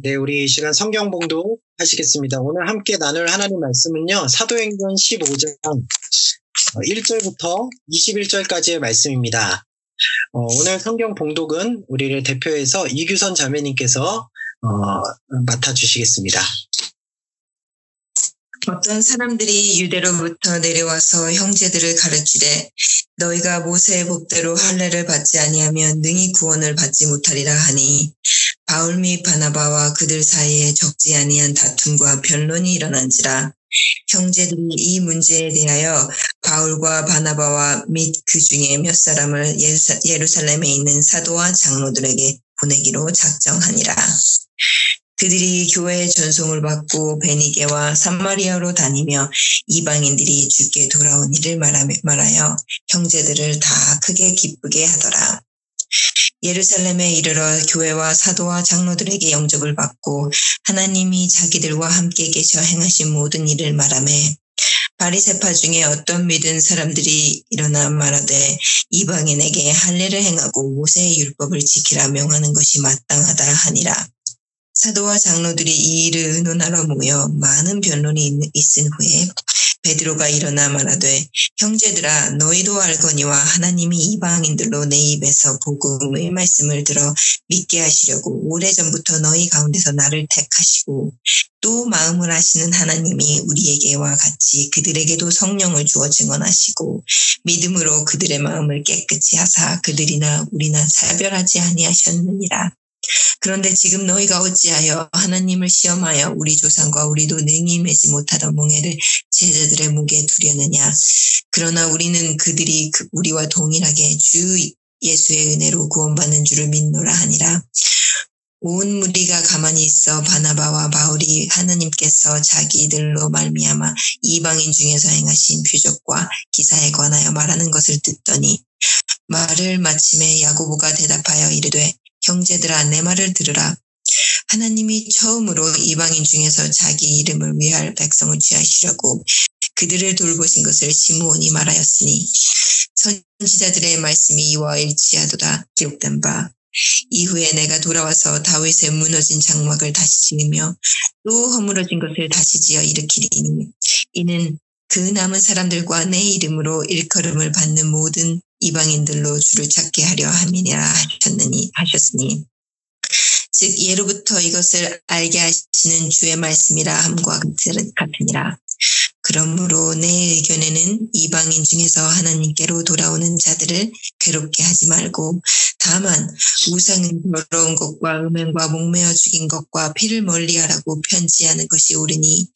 네, 우리 이 시간 성경 봉독 하시겠습니다. 오늘 함께 나눌 하나님 말씀은요, 사도행전 15장 1절부터 어, 21절까지의 말씀입니다. 어, 오늘 성경 봉독은 우리를 대표해서 이규선 자매님께서 어, 맡아주시겠습니다. 어떤 사람들이 유대로부터 내려와서 형제들을 가르치되 너희가 모세의 법대로 할례를 받지 아니하면 능히 구원을 받지 못하리라 하니 바울 및 바나바와 그들 사이에 적지 아니한 다툼과 변론이 일어난지라 형제들이 이 문제에 대하여 바울과 바나바와 및 그 중에 몇 사람을 예루살렘에 있는 사도와 장로들에게 보내기로 작정하니라. 그들이 교회의 전송을 받고 베니게와 산마리아로 다니며 이방인들이 주께 돌아온 일을 말하여 형제들을 다 크게 기쁘게 하더라. 예루살렘에 이르러 교회와 사도와 장로들에게 영접을 받고 하나님이 자기들과 함께 계셔 행하신 모든 일을 말하매 바리세파 중에 어떤 믿은 사람들이 일어나 말하되 이방인에게 할례를 행하고 모세의 율법을 지키라 명하는 것이 마땅하다 하니라. 사도와 장로들이 이 일을 의논하러 모여 많은 변론이 있은 후에 베드로가 일어나 말하되 형제들아 너희도 알거니와 하나님이 이방인들로 내 입에서 복음의 말씀을 들어 믿게 하시려고 오래전부터 너희 가운데서 나를 택하시고 또 마음을 하시는 하나님이 우리에게와 같이 그들에게도 성령을 주어 증언하시고 믿음으로 그들의 마음을 깨끗이 하사 그들이나 우리나 사별하지 아니하셨느니라 그런데 지금 너희가 어찌하여 하나님을 시험하여 우리 조상과 우리도 능히 매지 못하던 몽해를 제자들의 목에 두려느냐. 그러나 우리는 그들이 그 우리와 동일하게 주 예수의 은혜로 구원받는 줄을 믿노라 하니라. 온 무리가 가만히 있어 바나바와 바울이 하나님께서 자기들로 말미암아 이방인 중에서 행하신 표적과 기사에 관하여 말하는 것을 듣더니 말을 마침에 야고보가 대답하여 이르되 형제들아 내 말을 들으라. 하나님이 처음으로 이방인 중에서 자기 이름을 위할 백성을 취하시려고 그들을 돌보신 것을 시므온이 말하였으니 선지자들의 말씀이 이와 일치하도다 기록된 바 이후에 내가 돌아와서 다윗의 무너진 장막을 다시 지으며 또 허물어진 것을 다시 지어 일으키리니 이는 그 남은 사람들과 내 이름으로 일컬음을 받는 모든 이방인들로 주를 찾게 하려 함이니라 하셨느니 하셨으니 즉 예로부터 이것을 알게 하시는 주의 말씀이라 함과 같으니라. 그러므로 내 의견에는 이방인 중에서 하나님께로 돌아오는 자들을 괴롭게 하지 말고 다만 우상은 더러운 것과 음행과 목매어 죽인 것과 피를 멀리하라고 편지하는 것이 옳으니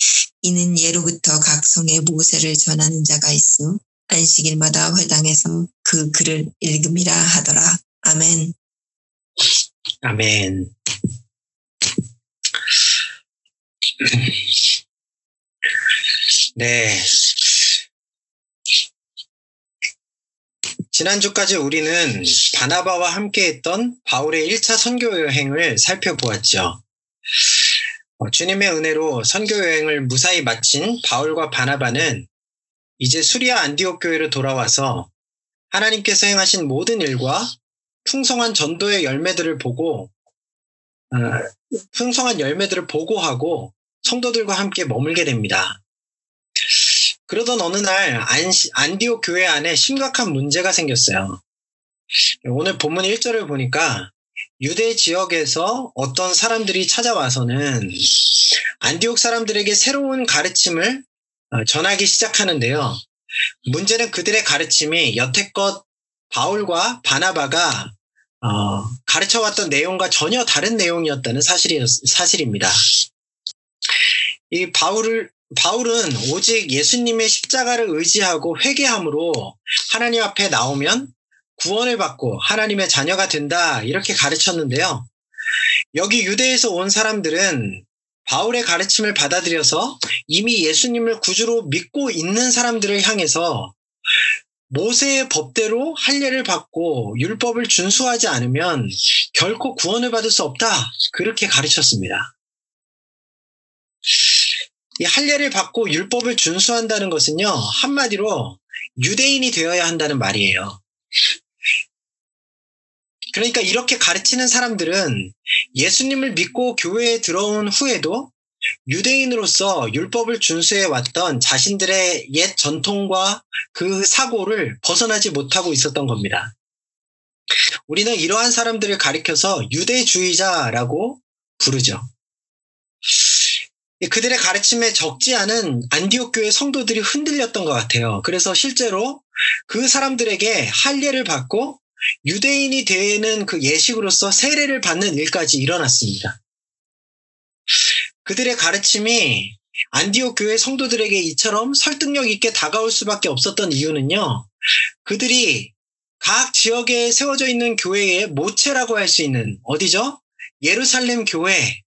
이는 예로부터 각 성에 모세를 전하는 자가 있어 안식일마다 회당에서 그 글을 읽음이라 하더라. 아멘. 아멘. 네. 지난주까지 우리는 바나바와 함께 했던 바울의 1차 선교 여행을 살펴보았죠. 어, 주님의 은혜로 선교 여행을 무사히 마친 바울과 바나바는 이제 수리아 안디옥 교회로 돌아와서 하나님께서 행하신 모든 일과 풍성한 전도의 열매들을 보고 어, 풍성한 열매들을 보고하고 성도들과 함께 머물게 됩니다. 그러던 어느 날 안디옥 교회 안에 심각한 문제가 생겼어요. 오늘 본문 1절을 보니까 유대 지역에서 어떤 사람들이 찾아와서는 안디옥 사람들에게 새로운 가르침을 어, 전하기 시작하는데요. 문제는 그들의 가르침이 여태껏 바울과 바나바가 어, 가르쳐왔던 내용과 전혀 다른 내용이었다는 사실이, 사실입니다. 이 바울을, 바울은 오직 예수님의 십자가를 의지하고 회개함으로 하나님 앞에 나오면 구원을 받고 하나님의 자녀가 된다 이렇게 가르쳤는데요. 여기 유대에서 온 사람들은 바울의 가르침을 받아들여서 이미 예수님을 구주로 믿고 있는 사람들을 향해서 모세의 법대로 할례를 받고 율법을 준수하지 않으면 결코 구원을 받을 수 없다. 그렇게 가르쳤습니다. 이 할례를 받고 율법을 준수한다는 것은요, 한마디로 유대인이 되어야 한다는 말이에요. 그러니까 이렇게 가르치는 사람들은 예수님을 믿고 교회에 들어온 후에도 유대인으로서 율법을 준수해 왔던 자신들의 옛 전통과 그 사고를 벗어나지 못하고 있었던 겁니다. 우리는 이러한 사람들을 가리켜서 유대주의자라고 부르죠. 그들의 가르침에 적지 않은 안디옥 교회 성도들이 흔들렸던 것 같아요. 그래서 실제로 그 사람들에게 할례를 받고 유대인이 되는 그 예식으로서 세례를 받는 일까지 일어났습니다. 그들의 가르침이 안디옥 교회 성도들에게 이처럼 설득력 있게 다가올 수밖에 없었던 이유는요. 그들이 각 지역에 세워져 있는 교회의 모체라고 할 수 있는 어디죠? 예루살렘 교회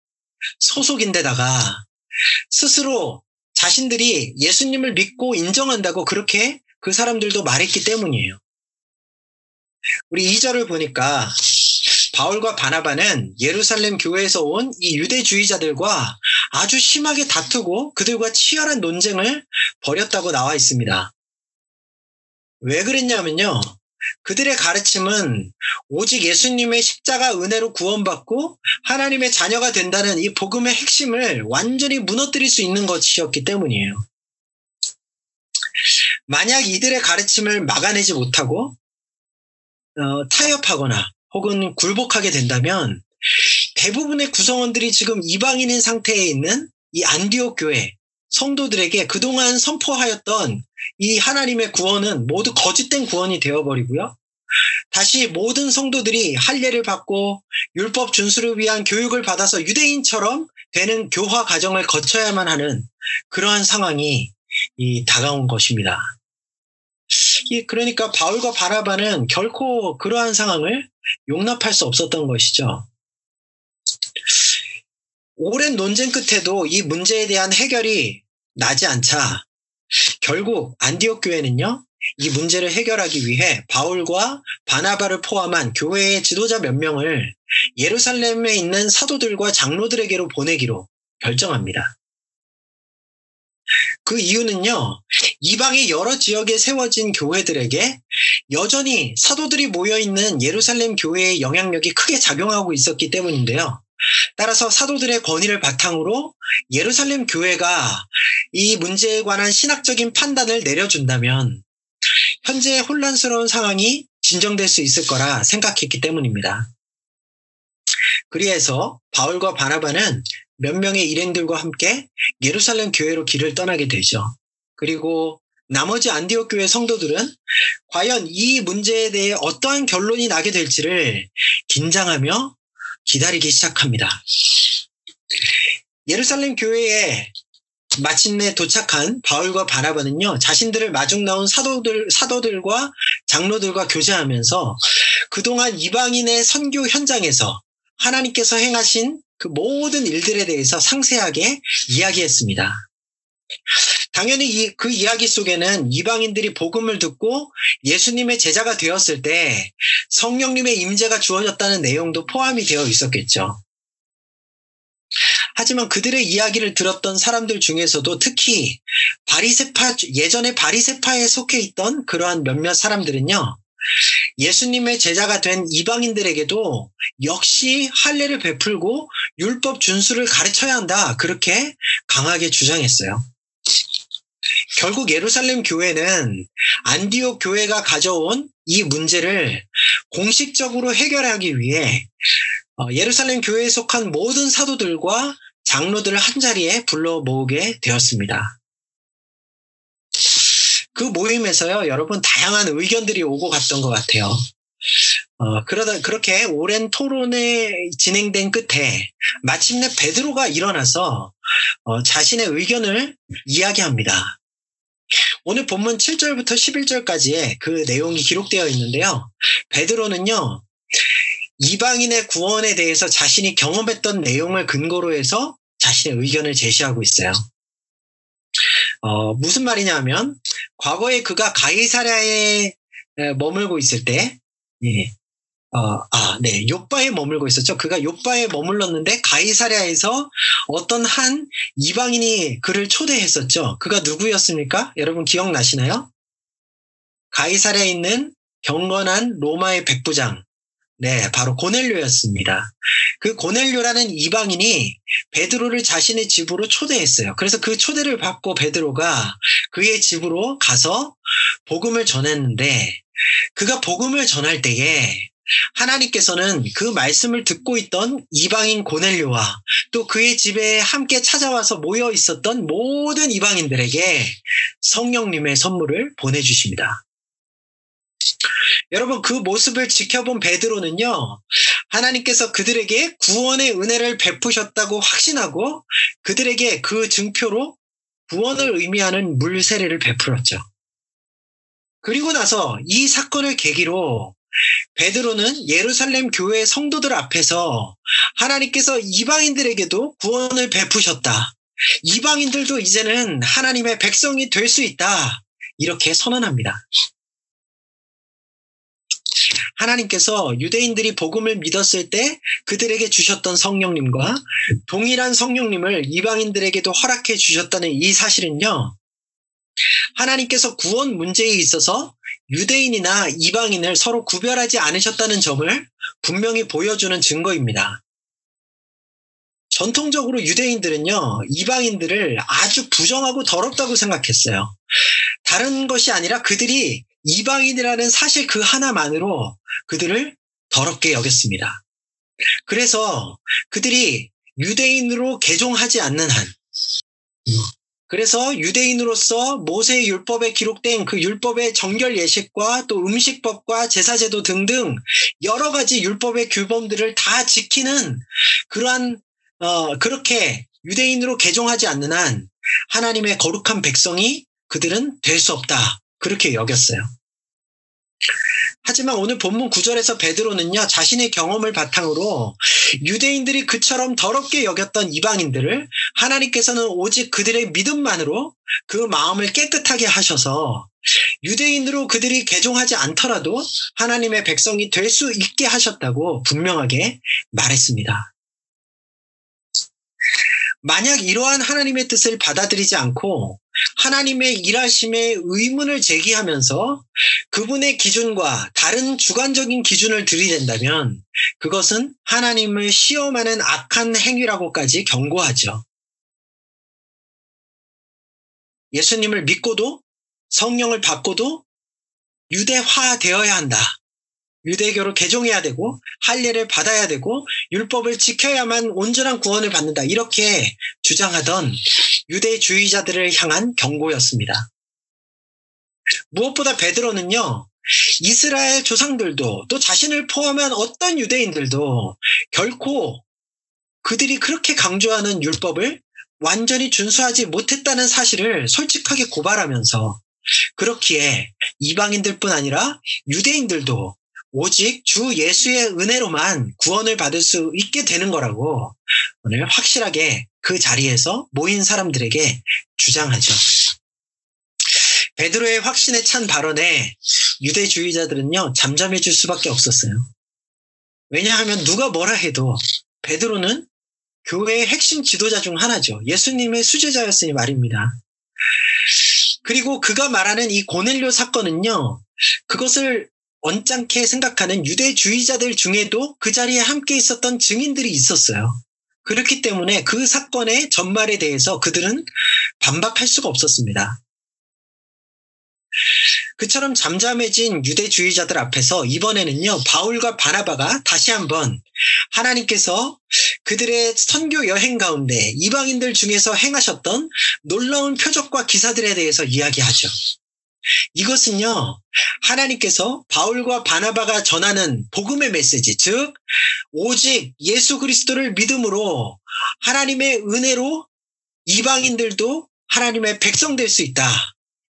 소속인데다가 스스로 자신들이 예수님을 믿고 인정한다고 그렇게 그 사람들도 말했기 때문이에요. 우리 2절을 보니까 바울과 바나바는 예루살렘 교회에서 온 이 유대주의자들과 아주 심하게 다투고 그들과 치열한 논쟁을 벌였다고 나와 있습니다. 왜 그랬냐면요. 그들의 가르침은 오직 예수님의 십자가 은혜로 구원받고 하나님의 자녀가 된다는 이 복음의 핵심을 완전히 무너뜨릴 수 있는 것이었기 때문이에요. 만약 이들의 가르침을 막아내지 못하고 어, 타협하거나 혹은 굴복하게 된다면 대부분의 구성원들이 지금 이방인인 상태에 있는 이 안디옥 교회 성도들에게 그동안 선포하였던 이 하나님의 구원은 모두 거짓된 구원이 되어버리고요. 다시 모든 성도들이 할례를 받고 율법 준수를 위한 교육을 받아서 유대인처럼 되는 교화 과정을 거쳐야만 하는 그러한 상황이 다가온 것입니다. 그러니까 바울과 바라바는 결코 그러한 상황을 용납할 수 없었던 것이죠. 오랜 논쟁 끝에도 이 문제에 대한 해결이 나지 않자 결국 안디옥 교회는요 이 문제를 해결하기 위해 바울과 바나바를 포함한 교회의 지도자 몇 명을 예루살렘에 있는 사도들과 장로들에게로 보내기로 결정합니다. 그 이유는요, 이방의 여러 지역에 세워진 교회들에게 여전히 사도들이 모여있는 예루살렘 교회의 영향력이 크게 작용하고 있었기 때문인데요. 따라서 사도들의 권위를 바탕으로 예루살렘 교회가 이 문제에 관한 신학적인 판단을 내려준다면 현재 혼란스러운 상황이 진정될 수 있을 거라 생각했기 때문입니다. 그리해서 바울과 바나바는 몇 명의 일행들과 함께 예루살렘 교회로 길을 떠나게 되죠. 그리고 나머지 안디옥 교회 성도들은 과연 이 문제에 대해 어떠한 결론이 나게 될지를 긴장하며 기다리기 시작합니다. 예루살렘 교회에 마침내 도착한 바울과 바나바는요, 자신들을 마중 나온 사도들, 사도들과 장로들과 교제하면서 그동안 이방인의 선교 현장에서 하나님께서 행하신 그 모든 일들에 대해서 상세하게 이야기했습니다. 당연히 이, 그 이야기 속에는 이방인들이 복음을 듣고 예수님의 제자가 되었을 때 성령님의 임재가 주어졌다는 내용도 포함이 되어 있었겠죠. 하지만 그들의 이야기를 들었던 사람들 중에서도 특히 바리세파 예전에 바리세파에 속해 있던 그러한 몇몇 사람들은요. 예수님의 제자가 된 이방인들에게도 역시 할례를 베풀고 율법 준수를 가르쳐야 한다. 그렇게 강하게 주장했어요. 결국 예루살렘 교회는 안디옥 교회가 가져온 이 문제를 공식적으로 해결하기 위해 어, 예루살렘 교회에 속한 모든 사도들과 장로들을 한 자리에 불러 모으게 되었습니다. 그 모임에서요, 여러분 다양한 의견들이 오고 갔던 것 같아요. 어, 그러다 그렇게 오랜 토론에 진행된 끝에 마침내 베드로가 일어나서 어, 자신의 의견을 이야기합니다. 오늘 본문 7절부터 11절까지의 그 내용이 기록되어 있는데요. 베드로는요, 이방인의 구원에 대해서 자신이 경험했던 내용을 근거로 해서 자신의 의견을 제시하고 있어요. 어, 무슨 말이냐면 과거에 그가 가이사랴에 머물고 있을 때 예. 어, 아, 네. 요바에 머물고 있었죠. 그가 요바에 머물렀는데 가이사랴에서 어떤 한 이방인이 그를 초대했었죠. 그가 누구였습니까? 여러분 기억나시나요? 가이사랴에 있는 경건한 로마의 백부장, 네, 바로 고넬료였습니다. 그 고넬료라는 이방인이 베드로를 자신의 집으로 초대했어요. 그래서 그 초대를 받고 베드로가 그의 집으로 가서 복음을 전했는데 그가 복음을 전할 때에 하나님께서는 그 말씀을 듣고 있던 이방인 고넬료와 또 그의 집에 함께 찾아와서 모여 있었던 모든 이방인들에게 성령님의 선물을 보내주십니다. 여러분 그 모습을 지켜본 베드로는요 하나님께서 그들에게 구원의 은혜를 베푸셨다고 확신하고 그들에게 그 증표로 구원을 의미하는 물 세례를 베풀었죠. 그리고 나서 이 사건을 계기로 베드로는 예루살렘 교회 성도들 앞에서 하나님께서 이방인들에게도 구원을 베푸셨다. 이방인들도 이제는 하나님의 백성이 될 수 있다. 이렇게 선언합니다. 하나님께서 유대인들이 복음을 믿었을 때 그들에게 주셨던 성령님과 동일한 성령님을 이방인들에게도 허락해 주셨다는 이 사실은요. 하나님께서 구원 문제에 있어서 유대인이나 이방인을 서로 구별하지 않으셨다는 점을 분명히 보여주는 증거입니다. 전통적으로 유대인들은요, 이방인들을 아주 부정하고 더럽다고 생각했어요. 다른 것이 아니라 그들이 이방인이라는 사실 그 하나만으로 그들을 더럽게 여겼습니다. 그래서 그들이 유대인으로 개종하지 않는 한, 그래서 유대인으로서 모세의 율법에 기록된 그 율법의 정결 예식과 또 음식법과 제사제도 등등 여러 가지 율법의 규범들을 다 지키는 그러한 어, 그렇게 유대인으로 개종하지 않는 한 하나님의 거룩한 백성이 그들은 될 수 없다. 그렇게 여겼어요. 하지만 오늘 본문 9절에서 베드로는요, 자신의 경험을 바탕으로 유대인들이 그처럼 더럽게 여겼던 이방인들을 하나님께서는 오직 그들의 믿음만으로 그 마음을 깨끗하게 하셔서 유대인으로 그들이 개종하지 않더라도 하나님의 백성이 될 수 있게 하셨다고 분명하게 말했습니다. 만약 이러한 하나님의 뜻을 받아들이지 않고 하나님의 일하심에 의문을 제기하면서 그분의 기준과 다른 주관적인 기준을 들이댄다면 그것은 하나님을 시험하는 악한 행위라고까지 경고하죠. 예수님을 믿고도 성령을 받고도 유대화 되어야 한다. 유대교로 개종해야 되고 할례를 받아야 되고 율법을 지켜야만 온전한 구원을 받는다. 이렇게 주장하던 유대주의자들을 향한 경고였습니다. 무엇보다 베드로는요. 이스라엘 조상들도 또 자신을 포함한 어떤 유대인들도 결코 그들이 그렇게 강조하는 율법을 완전히 준수하지 못했다는 사실을 솔직하게 고발하면서 그렇기에 이방인들뿐 아니라 유대인들도 오직 주 예수의 은혜로만 구원을 받을 수 있게 되는 거라고 오늘 확실하게 그 자리에서 모인 사람들에게 주장하죠. 베드로의 확신에 찬 발언에 유대주의자들은요, 잠잠해질 수밖에 없었어요. 왜냐하면 누가 뭐라 해도 베드로는 교회의 핵심 지도자 중 하나죠. 예수님의 수제자였으니 말입니다. 그리고 그가 말하는 이 고넬료 사건은요, 그것을 언짢게 생각하는 유대주의자들 중에도 그 자리에 함께 있었던 증인들이 있었어요. 그렇기 때문에 그 사건의 전말에 대해서 그들은 반박할 수가 없었습니다. 그처럼 잠잠해진 유대주의자들 앞에서 이번에는요, 바울과 바나바가 다시 한번 하나님께서 그들의 선교 여행 가운데 이방인들 중에서 행하셨던 놀라운 표적과 기사들에 대해서 이야기하죠. 이것은요, 하나님께서 바울과 바나바가 전하는 복음의 메시지, 즉, 오직 예수 그리스도를 믿음으로 하나님의 은혜로 이방인들도 하나님의 백성 될 수 있다.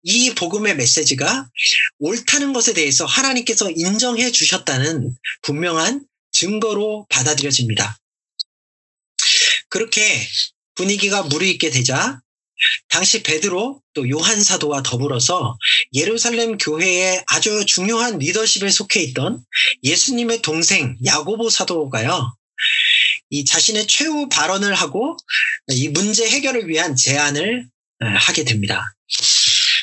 이 복음의 메시지가 옳다는 것에 대해서 하나님께서 인정해 주셨다는 분명한 증거로 받아들여집니다. 그렇게 분위기가 무르익게 되자 당시 베드로 또 요한 사도와 더불어서 예루살렘 교회의 아주 중요한 리더십에 속해 있던 예수님의 동생 야고보 사도가요. 이 자신의 최후 발언을 하고 이 문제 해결을 위한 제안을 하게 됩니다.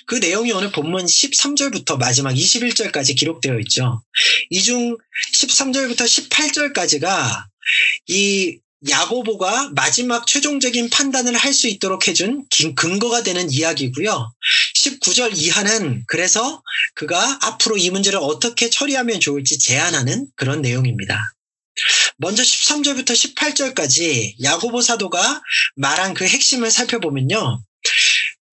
그 내용이 오늘 본문 13절부터 마지막 21절까지 기록되어 있죠. 이 중 13절부터 18절까지가 이 야고보가 마지막 최종적인 판단을 할 수 있도록 해준 근거가 되는 이야기고요. 19절 이하는 그래서 그가 앞으로 이 문제를 어떻게 처리하면 좋을지 제안하는 그런 내용입니다. 먼저 13절부터 18절까지 야고보 사도가 말한 그 핵심을 살펴보면요.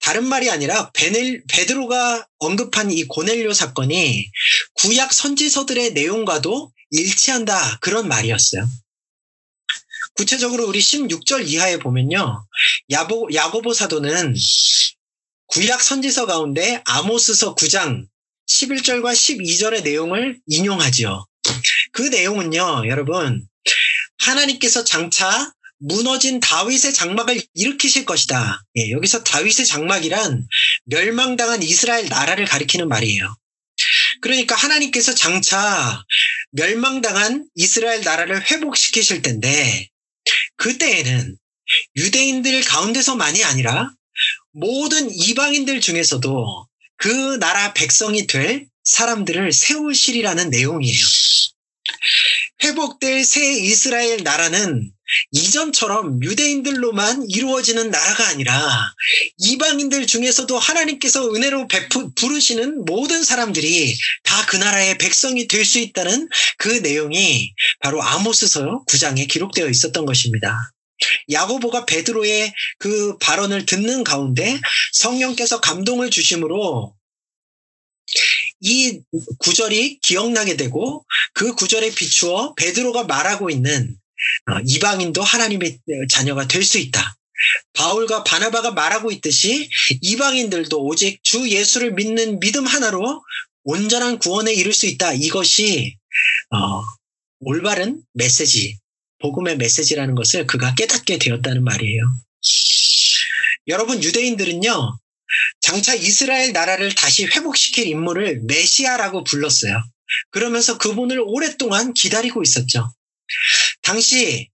다른 말이 아니라 베넬, 베드로가 언급한 이 고넬료 사건이 구약 선지서들의 내용과도 일치한다 그런 말이었어요. 구체적으로 우리 16절 이하에 보면요. 야보, 야고보 사도는 구약 선지서 가운데 아모스서 9장 11절과 12절의 내용을 인용하지요. 그 내용은요, 여러분, 하나님께서 장차 무너진 다윗의 장막을 일으키실 것이다. 예, 여기서 다윗의 장막이란 멸망당한 이스라엘 나라를 가리키는 말이에요. 그러니까 하나님께서 장차 멸망당한 이스라엘 나라를 회복시키실 텐데 그때에는 유대인들 가운데서만이 아니라 모든 이방인들 중에서도 그 나라 백성이 될 사람들을 세우시리라는 내용이에요. 회복될 새 이스라엘 나라는 이전처럼 유대인들로만 이루어지는 나라가 아니라 이방인들 중에서도 하나님께서 은혜로 베푸, 부르시는 모든 사람들이 다 그 나라의 백성이 될 수 있다는 그 내용이 바로 아모스서 9장에 기록되어 있었던 것입니다. 야고보가 베드로의 그 발언을 듣는 가운데 성령께서 감동을 주심으로 이 구절이 기억나게 되고 그 구절에 비추어 베드로가 말하고 있는 어, 이방인도 하나님의 자녀가 될 수 있다. 바울과 바나바가 말하고 있듯이 이방인들도 오직 주 예수를 믿는 믿음 하나로 온전한 구원에 이룰 수 있다. 이것이 어, 올바른 메시지, 복음의 메시지라는 것을 그가 깨닫게 되었다는 말이에요. 여러분 유대인들은요 장차 이스라엘 나라를 다시 회복시킬 인물을 메시아라고 불렀어요. 그러면서 그분을 오랫동안 기다리고 있었죠. 당시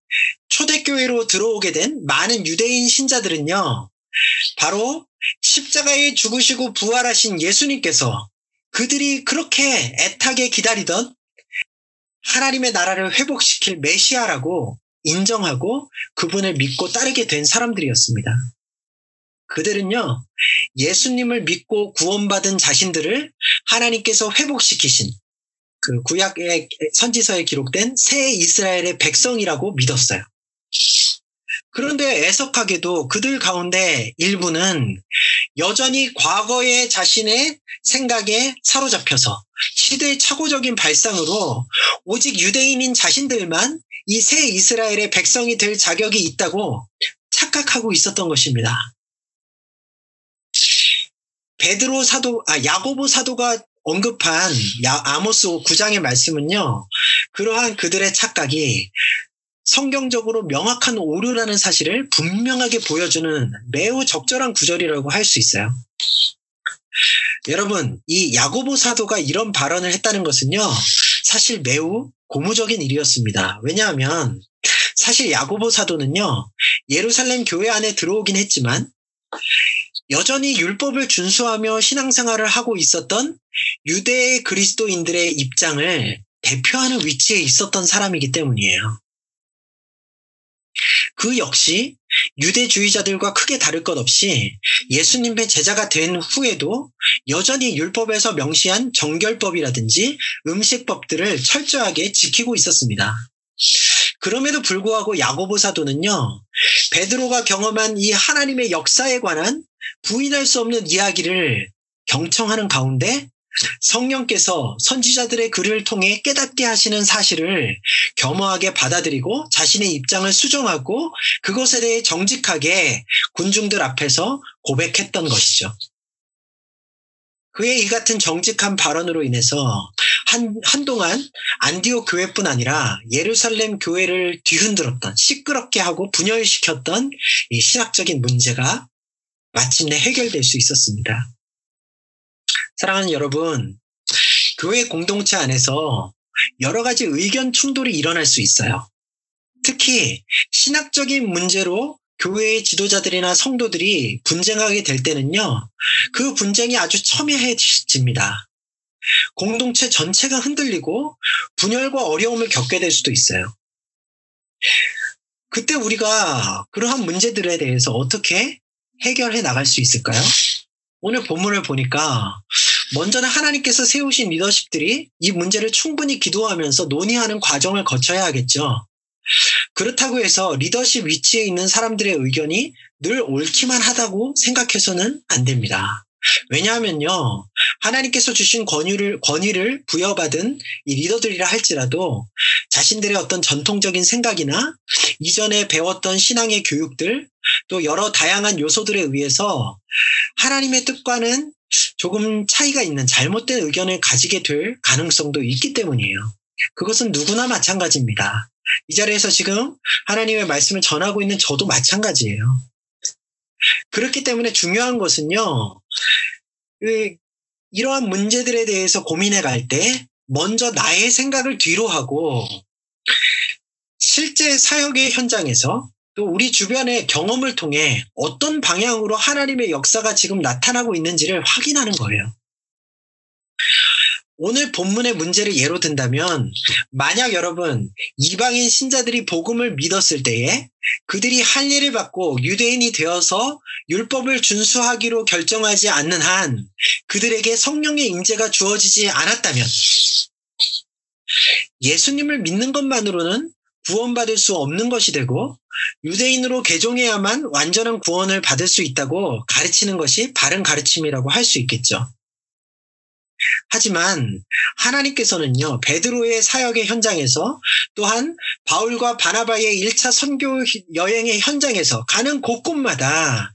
초대교회로 들어오게 된 많은 유대인 신자들은요, 바로 십자가에 죽으시고 부활하신 예수님께서 그들이 그렇게 애타게 기다리던 하나님의 나라를 회복시킬 메시아라고 인정하고 그분을 믿고 따르게 된 사람들이었습니다. 그들은요, 예수님을 믿고 구원받은 자신들을 하나님께서 회복시키신 그 구약의 선지서에 기록된 새 이스라엘의 백성이라고 믿었어요. 그런데 애석하게도 그들 가운데 일부는 여전히 과거의 자신의 생각에 사로잡혀서 시대의 착오적인 발상으로 오직 유대인인 자신들만 이 새 이스라엘의 백성이 될 자격이 있다고 착각하고 있었던 것입니다. 베드로 사도, 아, 야고보 사도가 언급한 야, 아모스 9장의 말씀은요, 그러한 그들의 착각이 성경적으로 명확한 오류라는 사실을 분명하게 보여주는 매우 적절한 구절이라고 할 수 있어요. 여러분, 이 야고보 사도가 이런 발언을 했다는 것은요, 사실 매우 고무적인 일이었습니다. 왜냐하면 사실 야고보 사도는요, 예루살렘 교회 안에 들어오긴 했지만 여전히 율법을 준수하며 신앙생활을 하고 있었던 유대 그리스도인들의 입장을 대표하는 위치에 있었던 사람이기 때문이에요. 그 역시 유대주의자들과 크게 다를 것 없이 예수님의 제자가 된 후에도 여전히 율법에서 명시한 정결법이라든지 음식법들을 철저하게 지키고 있었습니다. 그럼에도 불구하고 야고보 사도는요, 베드로가 경험한 이 하나님의 역사에 관한 부인할 수 없는 이야기를 경청하는 가운데 성령께서 선지자들의 글을 통해 깨닫게 하시는 사실을 겸허하게 받아들이고 자신의 입장을 수정하고 그것에 대해 정직하게 군중들 앞에서 고백했던 것이죠. 그의 이 같은 정직한 발언으로 인해서 한, 한동안 안디오 교회뿐 아니라 예루살렘 교회를 뒤흔들었던, 시끄럽게 하고 분열시켰던 이 신학적인 문제가 마침내 해결될 수 있었습니다. 사랑하는 여러분, 교회 공동체 안에서 여러 가지 의견 충돌이 일어날 수 있어요. 특히 신학적인 문제로 교회의 지도자들이나 성도들이 분쟁하게 될 때는요, 그 분쟁이 아주 첨예해집니다. 공동체 전체가 흔들리고 분열과 어려움을 겪게 될 수도 있어요. 그때 우리가 그러한 문제들에 대해서 어떻게 해결해 나갈 수 있을까요? 오늘 본문을 보니까 먼저는 하나님께서 세우신 리더십들이 이 문제를 충분히 기도하면서 논의하는 과정을 거쳐야 하겠죠. 그렇다고 해서 리더십 위치에 있는 사람들의 의견이 늘 옳기만 하다고 생각해서는 안 됩니다. 왜냐하면요, 하나님께서 주신 권위를, 권위를 부여받은 이 리더들이라 할지라도 자신들의 어떤 전통적인 생각이나 이전에 배웠던 신앙의 교육들 또 여러 다양한 요소들에 의해서 하나님의 뜻과는 조금 차이가 있는 잘못된 의견을 가지게 될 가능성도 있기 때문이에요. 그것은 누구나 마찬가지입니다. 이 자리에서 지금 하나님의 말씀을 전하고 있는 저도 마찬가지예요. 그렇기 때문에 중요한 것은요, 이러한 문제들에 대해서 고민해 갈 때, 먼저 나의 생각을 뒤로 하고, 실제 사역의 현장에서 또 우리 주변의 경험을 통해 어떤 방향으로 하나님의 역사가 지금 나타나고 있는지를 확인하는 거예요. 오늘 본문의 문제를 예로 든다면 만약 여러분 이방인 신자들이 복음을 믿었을 때에 그들이 할례를 받고 유대인이 되어서 율법을 준수하기로 결정하지 않는 한 그들에게 성령의 임재가 주어지지 않았다면 예수님을 믿는 것만으로는 구원받을 수 없는 것이 되고 유대인으로 개종해야만 완전한 구원을 받을 수 있다고 가르치는 것이 바른 가르침이라고 할 수 있겠죠. 하지만 하나님께서는요, 베드로의 사역의 현장에서 또한 바울과 바나바의 1차 선교 여행의 현장에서 가는 곳곳마다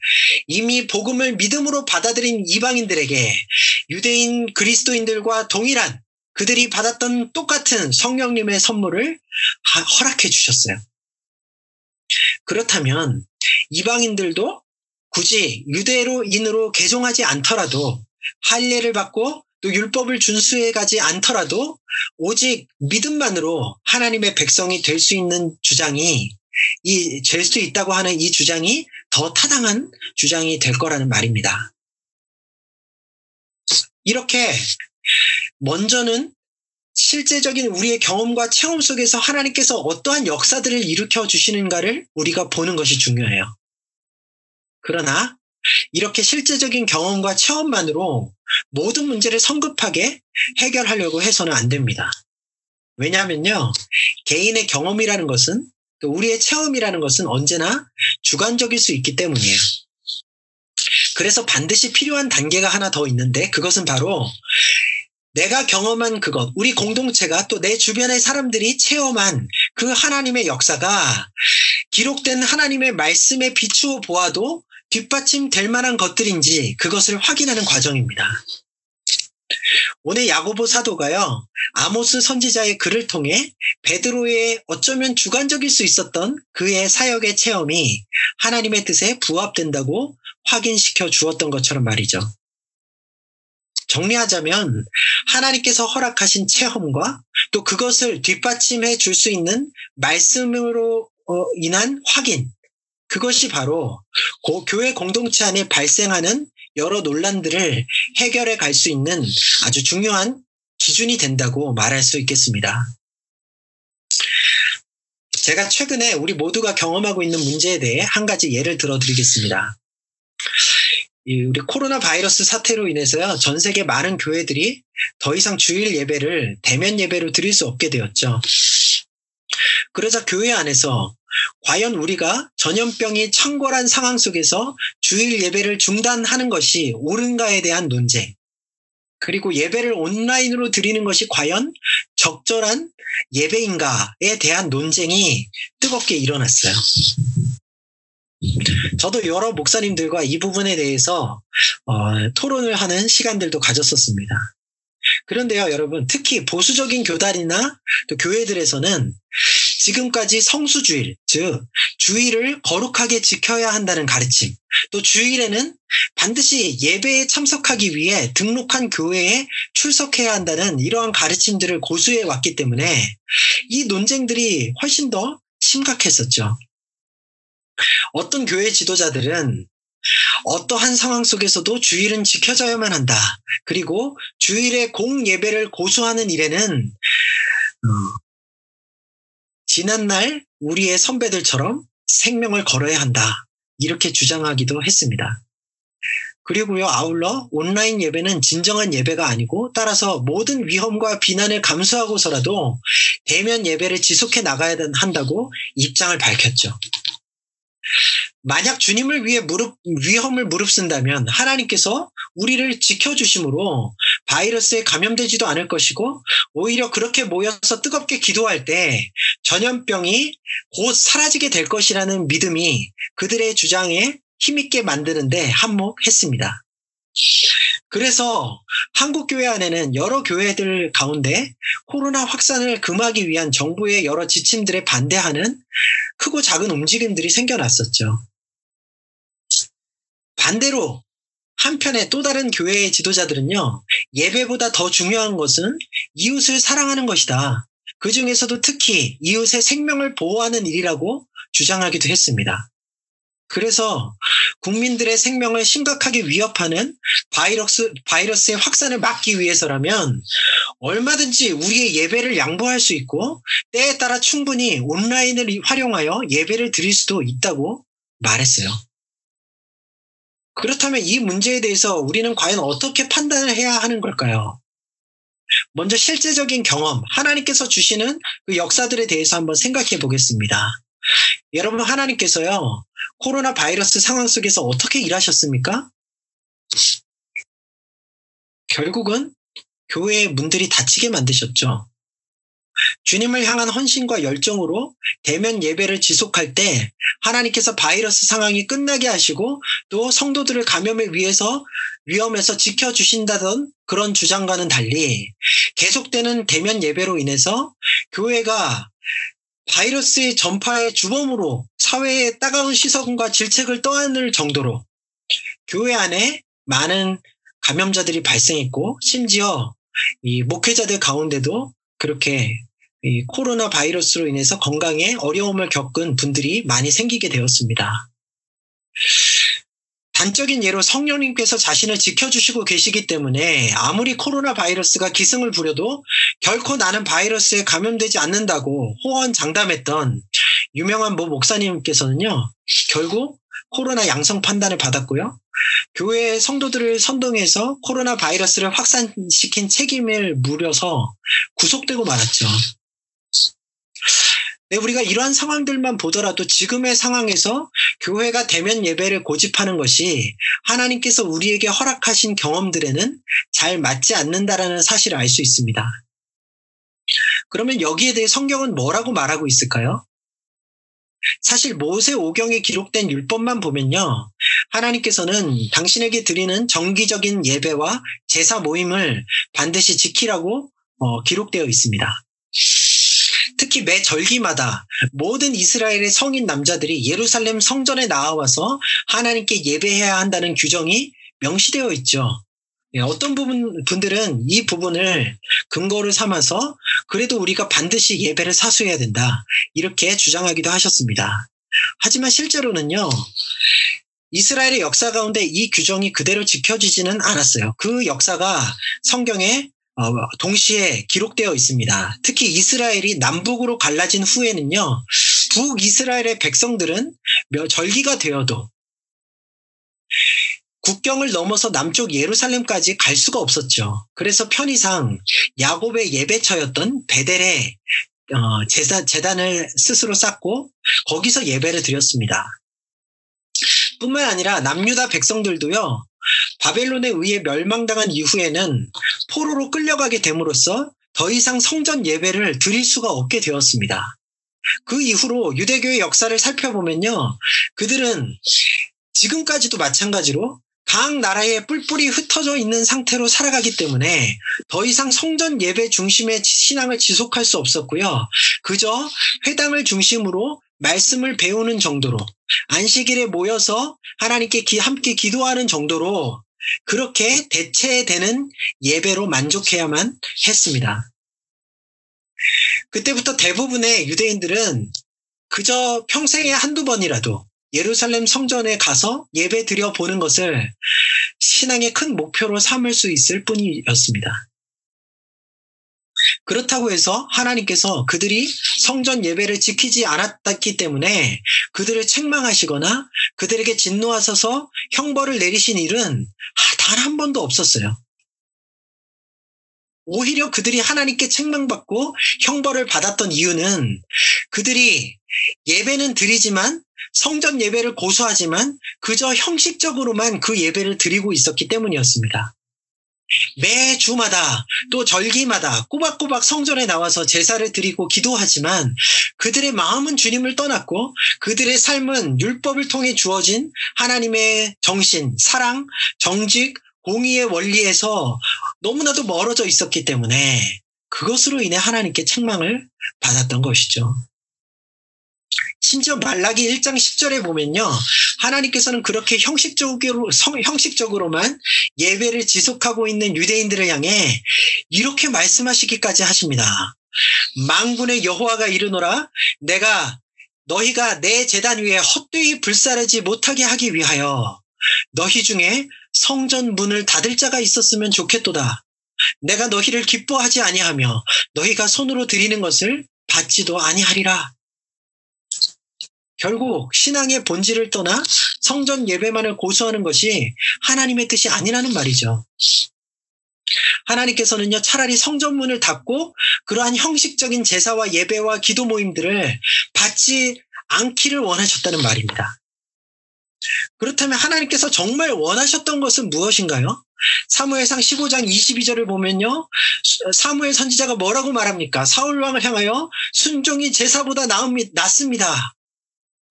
이미 복음을 믿음으로 받아들인 이방인들에게 유대인 그리스도인들과 동일한 그들이 받았던 똑같은 성령님의 선물을 허락해 주셨어요. 그렇다면 이방인들도 굳이 유대로인으로 개종하지 않더라도 할례를 받고 또 율법을 준수해 가지 않더라도 오직 믿음만으로 하나님의 백성이 될 수 있는 주장이 이 될 수 있다고 하는 이 주장이 더 타당한 주장이 될 거라는 말입니다. 이렇게 먼저는 실제적인 우리의 경험과 체험 속에서 하나님께서 어떠한 역사들을 일으켜 주시는가를 우리가 보는 것이 중요해요. 그러나 이렇게 실제적인 경험과 체험만으로 모든 문제를 성급하게 해결하려고 해서는 안 됩니다. 왜냐하면요, 개인의 경험이라는 것은 또 우리의 체험이라는 것은 언제나 주관적일 수 있기 때문이에요. 그래서 반드시 필요한 단계가 하나 더 있는데 그것은 바로 내가 경험한 그것, 우리 공동체가 또 내 주변의 사람들이 체험한 그 하나님의 역사가 기록된 하나님의 말씀에 비추어 보아도 뒷받침 될 만한 것들인지 그것을 확인하는 과정입니다. 오늘 야고보 사도가요, 아모스 선지자의 글을 통해 베드로의 어쩌면 주관적일 수 있었던 그의 사역의 체험이 하나님의 뜻에 부합된다고 확인시켜 주었던 것처럼 말이죠. 정리하자면 하나님께서 허락하신 체험과 또 그것을 뒷받침해 줄 수 있는 말씀으로 어, 인한 확인, 그것이 바로 교회 공동체 안에 발생하는 여러 논란들을 해결해 갈 수 있는 아주 중요한 기준이 된다고 말할 수 있겠습니다. 제가 최근에 우리 모두가 경험하고 있는 문제에 대해 한 가지 예를 들어 드리겠습니다. 우리 코로나 바이러스 사태로 인해서요, 전 세계 많은 교회들이 더 이상 주일 예배를 대면 예배로 드릴 수 없게 되었죠. 그러자 교회 안에서 과연 우리가 전염병이 창궐한 상황 속에서 주일 예배를 중단하는 것이 옳은가에 대한 논쟁, 그리고 예배를 온라인으로 드리는 것이 과연 적절한 예배인가에 대한 논쟁이 뜨겁게 일어났어요. 저도 여러 목사님들과 이 부분에 대해서 어, 토론을 하는 시간들도 가졌었습니다. 그런데요, 여러분, 특히 보수적인 교단이나 또 교회들에서는 지금까지 성수주일, 즉, 주일을 거룩하게 지켜야 한다는 가르침, 또 주일에는 반드시 예배에 참석하기 위해 등록한 교회에 출석해야 한다는 이러한 가르침들을 고수해 왔기 때문에 이 논쟁들이 훨씬 더 심각했었죠. 어떤 교회 지도자들은 어떠한 상황 속에서도 주일은 지켜져야만 한다. 그리고 주일의 공 예배를 고수하는 일에는 어, 지난날 우리의 선배들처럼 생명을 걸어야 한다. 이렇게 주장하기도 했습니다. 그리고요, 아울러 온라인 예배는 진정한 예배가 아니고 따라서 모든 위험과 비난을 감수하고서라도 대면 예배를 지속해 나가야 한다고 입장을 밝혔죠. 만약 주님을 위해 무릎, 위험을 무릅쓴다면 하나님께서 우리를 지켜주심으로 바이러스에 감염되지도 않을 것이고 오히려 그렇게 모여서 뜨겁게 기도할 때 전염병이 곧 사라지게 될 것이라는 믿음이 그들의 주장에 힘있게 만드는데 한몫했습니다. 그래서 한국 교회 안에는 여러 교회들 가운데 코로나 확산을 금하기 위한 정부의 여러 지침들에 반대하는 크고 작은 움직임들이 생겨났었죠. 반대로 한편에 또 다른 교회의 지도자들은요, 예배보다 더 중요한 것은 이웃을 사랑하는 것이다. 그 중에서도 특히 이웃의 생명을 보호하는 일이라고 주장하기도 했습니다. 그래서 국민들의 생명을 심각하게 위협하는 바이러스, 바이러스의 확산을 막기 위해서라면 얼마든지 우리의 예배를 양보할 수 있고 때에 따라 충분히 온라인을 활용하여 예배를 드릴 수도 있다고 말했어요. 그렇다면 이 문제에 대해서 우리는 과연 어떻게 판단을 해야 하는 걸까요? 먼저 실제적인 경험, 하나님께서 주시는 그 역사들에 대해서 한번 생각해 보겠습니다. 여러분, 하나님께서요, 코로나 바이러스 상황 속에서 어떻게 일하셨습니까? 결국은 교회의 문들이 닫히게 만드셨죠. 주님을 향한 헌신과 열정으로 대면 예배를 지속할 때 하나님께서 바이러스 상황이 끝나게 하시고 또 성도들을 감염에 위해서 위험에서 지켜주신다던 그런 주장과는 달리 계속되는 대면 예배로 인해서 교회가 바이러스의 전파의 주범으로 사회의 따가운 시선과 질책을 떠안을 정도로 교회 안에 많은 감염자들이 발생했고 심지어 이 목회자들 가운데도 그렇게 코로나 바이러스로 인해서 건강에 어려움을 겪은 분들이 많이 생기게 되었습니다. 단적인 예로 성령님께서 자신을 지켜주시고 계시기 때문에 아무리 코로나 바이러스가 기승을 부려도 결코 나는 바이러스에 감염되지 않는다고 호언 장담했던 유명한 모 목사님께서는요, 결국 코로나 양성 판단을 받았고요. 교회 성도들을 선동해서 코로나 바이러스를 확산시킨 책임을 물어서 구속되고 말았죠. 네, 우리가 이러한 상황들만 보더라도 지금의 상황에서 교회가 대면 예배를 고집하는 것이 하나님께서 우리에게 허락하신 경험들에는 잘 맞지 않는다라는 사실을 알 수 있습니다. 그러면 여기에 대해 성경은 뭐라고 말하고 있을까요? 사실 모세 오경에 기록된 율법만 보면요. 하나님께서는 당신에게 드리는 정기적인 예배와 제사 모임을 반드시 지키라고 어, 기록되어 있습니다. 특히 매 절기마다 모든 이스라엘의 성인 남자들이 예루살렘 성전에 나와서 하나님께 예배해야 한다는 규정이 명시되어 있죠. 예, 어떤 부분, 분들은 이 부분을 근거를 삼아서 그래도 우리가 반드시 예배를 사수해야 된다. 이렇게 주장하기도 하셨습니다. 하지만 실제로는요, 이스라엘의 역사 가운데 이 규정이 그대로 지켜지지는 않았어요. 그 역사가 성경에 어, 동시에 기록되어 있습니다. 특히 이스라엘이 남북으로 갈라진 후에는요, 북이스라엘의 백성들은 절기가 되어도 국경을 넘어서 남쪽 예루살렘까지 갈 수가 없었죠. 그래서 편의상 야곱의 예배처였던 베델에 어, 제사, 재단을 스스로 쌓고 거기서 예배를 드렸습니다. 뿐만 아니라 남유다 백성들도요, 바벨론에 의해 멸망당한 이후에는 포로로 끌려가게 됨으로써 더 이상 성전 예배를 드릴 수가 없게 되었습니다. 그 이후로 유대교의 역사를 살펴보면요. 그들은 지금까지도 마찬가지로 각 나라에 뿔뿔이 흩어져 있는 상태로 살아가기 때문에 더 이상 성전 예배 중심의 신앙을 지속할 수 없었고요. 그저 회당을 중심으로 말씀을 배우는 정도로 안식일에 모여서 하나님께 함께 기도하는 정도로 그렇게 대체되는 예배로 만족해야만 했습니다. 그때부터 대부분의 유대인들은 그저 평생에 한두 번이라도 예루살렘 성전에 가서 예배 드려 보는 것을 신앙의 큰 목표로 삼을 수 있을 뿐이었습니다. 그렇다고 해서 하나님께서 그들이 성전 예배를 지키지 않았기 때문에 그들을 책망하시거나 그들에게 진노하셔서 형벌을 내리신 일은 단 한 번도 없었어요. 오히려 그들이 하나님께 책망받고 형벌을 받았던 이유는 그들이 예배는 드리지만 성전 예배를 고수하지만 그저 형식적으로만 그 예배를 드리고 있었기 때문이었습니다. 매 주마다 또 절기마다 꼬박꼬박 성전에 나와서 제사를 드리고 기도하지만 그들의 마음은 주님을 떠났고 그들의 삶은 율법을 통해 주어진 하나님의 정신, 사랑, 정직, 공의의 원리에서 너무나도 멀어져 있었기 때문에 그것으로 인해 하나님께 책망을 받았던 것이죠. 심지어 말라기 1장 10절에 보면요. 하나님께서는 그렇게 형식적으로, 형식적으로만 예배를 지속하고 있는 유대인들을 향해 이렇게 말씀하시기까지 하십니다. 망군의 여호와가 이르노라 내가 너희가 내 재단 위에 헛되이 불사르지 못하게 하기 위하여 너희 중에 성전 문을 닫을 자가 있었으면 좋겠도다. 내가 너희를 기뻐하지 아니하며 너희가 손으로 드리는 것을 받지도 아니하리라. 결국 신앙의 본질을 떠나 성전 예배만을 고수하는 것이 하나님의 뜻이 아니라는 말이죠. 하나님께서는요, 차라리 성전문을 닫고 그러한 형식적인 제사와 예배와 기도 모임들을 받지 않기를 원하셨다는 말입니다. 그렇다면 하나님께서 정말 원하셨던 것은 무엇인가요? 사무엘상 15장 22절을 보면요. 사무엘 선지자가 뭐라고 말합니까? 사울 왕을 향하여 순종이 제사보다 낫습니다.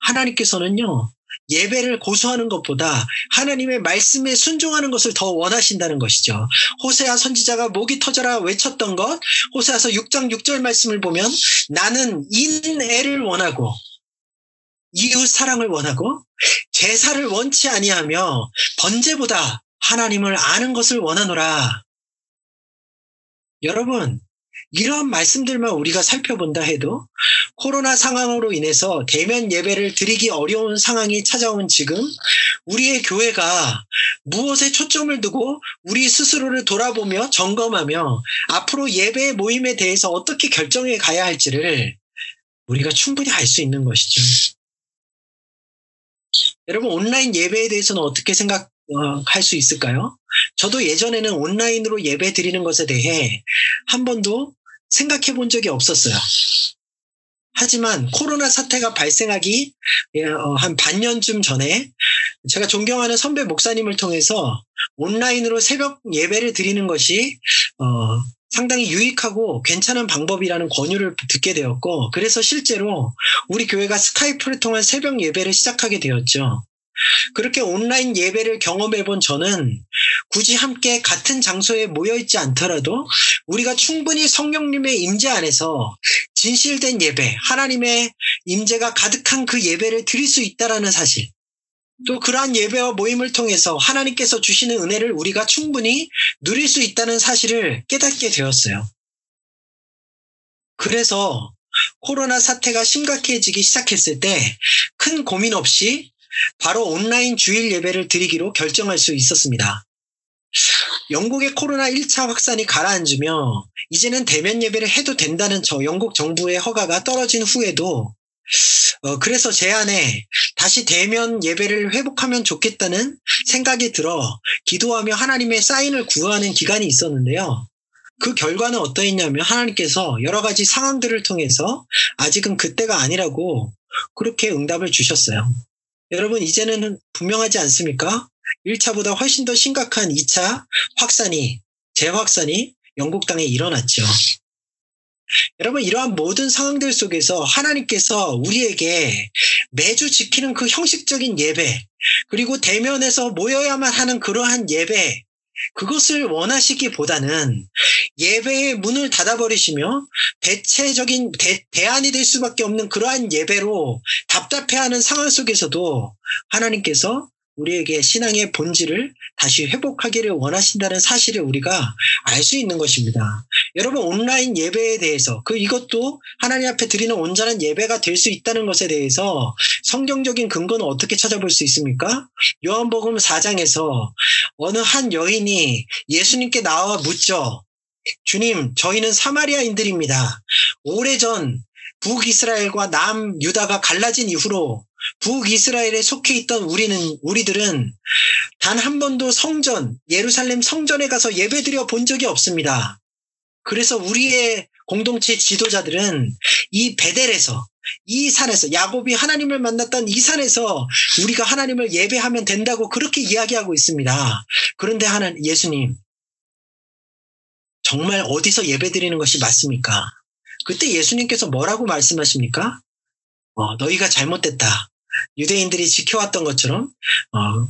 하나님께서는요. 예배를 고수하는 것보다 하나님의 말씀에 순종하는 것을 더 원하신다는 것이죠. 호세아 선지자가 목이 터져라 외쳤던 것, 호세아서 6장 6절 말씀을 보면 나는 인애를 원하고 이웃 사랑을 원하고 제사를 원치 아니하며 번제보다 하나님을 아는 것을 원하노라. 여러분, 이러한 말씀들만 우리가 살펴본다 해도 코로나 상황으로 인해서 대면 예배를 드리기 어려운 상황이 찾아온 지금 우리의 교회가 무엇에 초점을 두고 우리 스스로를 돌아보며 점검하며 앞으로 예배 모임에 대해서 어떻게 결정해 가야 할지를 우리가 충분히 알 수 있는 것이죠. 여러분 온라인 예배에 대해서는 어떻게 생각할 어, 수 있을까요? 저도 예전에는 온라인으로 예배 드리는 것에 대해 한 번도 생각해 본 적이 없었어요. 하지만 코로나 사태가 발생하기 예, 어, 한 반년쯤 전에 제가 존경하는 선배 목사님을 통해서 온라인으로 새벽 예배를 드리는 것이 어, 상당히 유익하고 괜찮은 방법이라는 권유를 듣게 되었고 그래서 실제로 우리 교회가 스카이프를 통한 새벽 예배를 시작하게 되었죠. 그렇게 온라인 예배를 경험해 본 저는 굳이 함께 같은 장소에 모여 있지 않더라도 우리가 충분히 성령님의 임재 안에서 진실된 예배, 하나님의 임재가 가득한 그 예배를 드릴 수 있다라는 사실. 또 그러한 예배와 모임을 통해서 하나님께서 주시는 은혜를 우리가 충분히 누릴 수 있다는 사실을 깨닫게 되었어요. 그래서 코로나 사태가 심각해지기 시작했을 때 큰 고민 없이 바로 온라인 주일 예배를 드리기로 결정할 수 있었습니다. 영국의 코로나 1차 확산이 가라앉으며 이제는 대면 예배를 해도 된다는 저 영국 정부의 허가가 떨어진 후에도 어, 그래서 제 안에 다시 대면 예배를 회복하면 좋겠다는 생각이 들어 기도하며 하나님의 사인을 구하는 기간이 있었는데요. 그 결과는 어떠했냐면 하나님께서 여러 가지 상황들을 통해서 아직은 그때가 아니라고 그렇게 응답을 주셨어요. 여러분, 이제는 분명하지 않습니까? 1차보다 훨씬 더 심각한 2차 확산이, 재확산이 영국 땅에 일어났죠. 여러분, 이러한 모든 상황들 속에서 하나님께서 우리에게 매주 지키는 그 형식적인 예배, 그리고 대면에서 모여야만 하는 그러한 예배, 그것을 원하시기보다는 예배의 문을 닫아버리시며 대체적인 대, 대안이 될 수밖에 없는 그러한 예배로 답답해하는 상황 속에서도 하나님께서 우리에게 신앙의 본질을 다시 회복하기를 원하신다는 사실을 우리가 알 수 있는 것입니다. 여러분 온라인 예배에 대해서 그 이것도 하나님 앞에 드리는 온전한 예배가 될 수 있다는 것에 대해서 성경적인 근거는 어떻게 찾아볼 수 있습니까? 요한복음 4장에서 어느 한 여인이 예수님께 나와 묻죠. 주님, 저희는 사마리아인들입니다. 오래전 북이스라엘과 남유다가 갈라진 이후로 북이스라엘에 속해 있던 우리는 우리들은 단 한 번도 성전 예루살렘 성전에 가서 예배드려 본 적이 없습니다. 그래서 우리의 공동체 지도자들은 이 베델에서 이 산에서 야곱이 하나님을 만났던 이 산에서 우리가 하나님을 예배하면 된다고 그렇게 이야기하고 있습니다. 그런데 하나 예수님 정말 어디서 예배드리는 것이 맞습니까? 그때 예수님께서 뭐라고 말씀하십니까? 어, 너희가 잘못됐다. 유대인들이 지켜왔던 것처럼 어,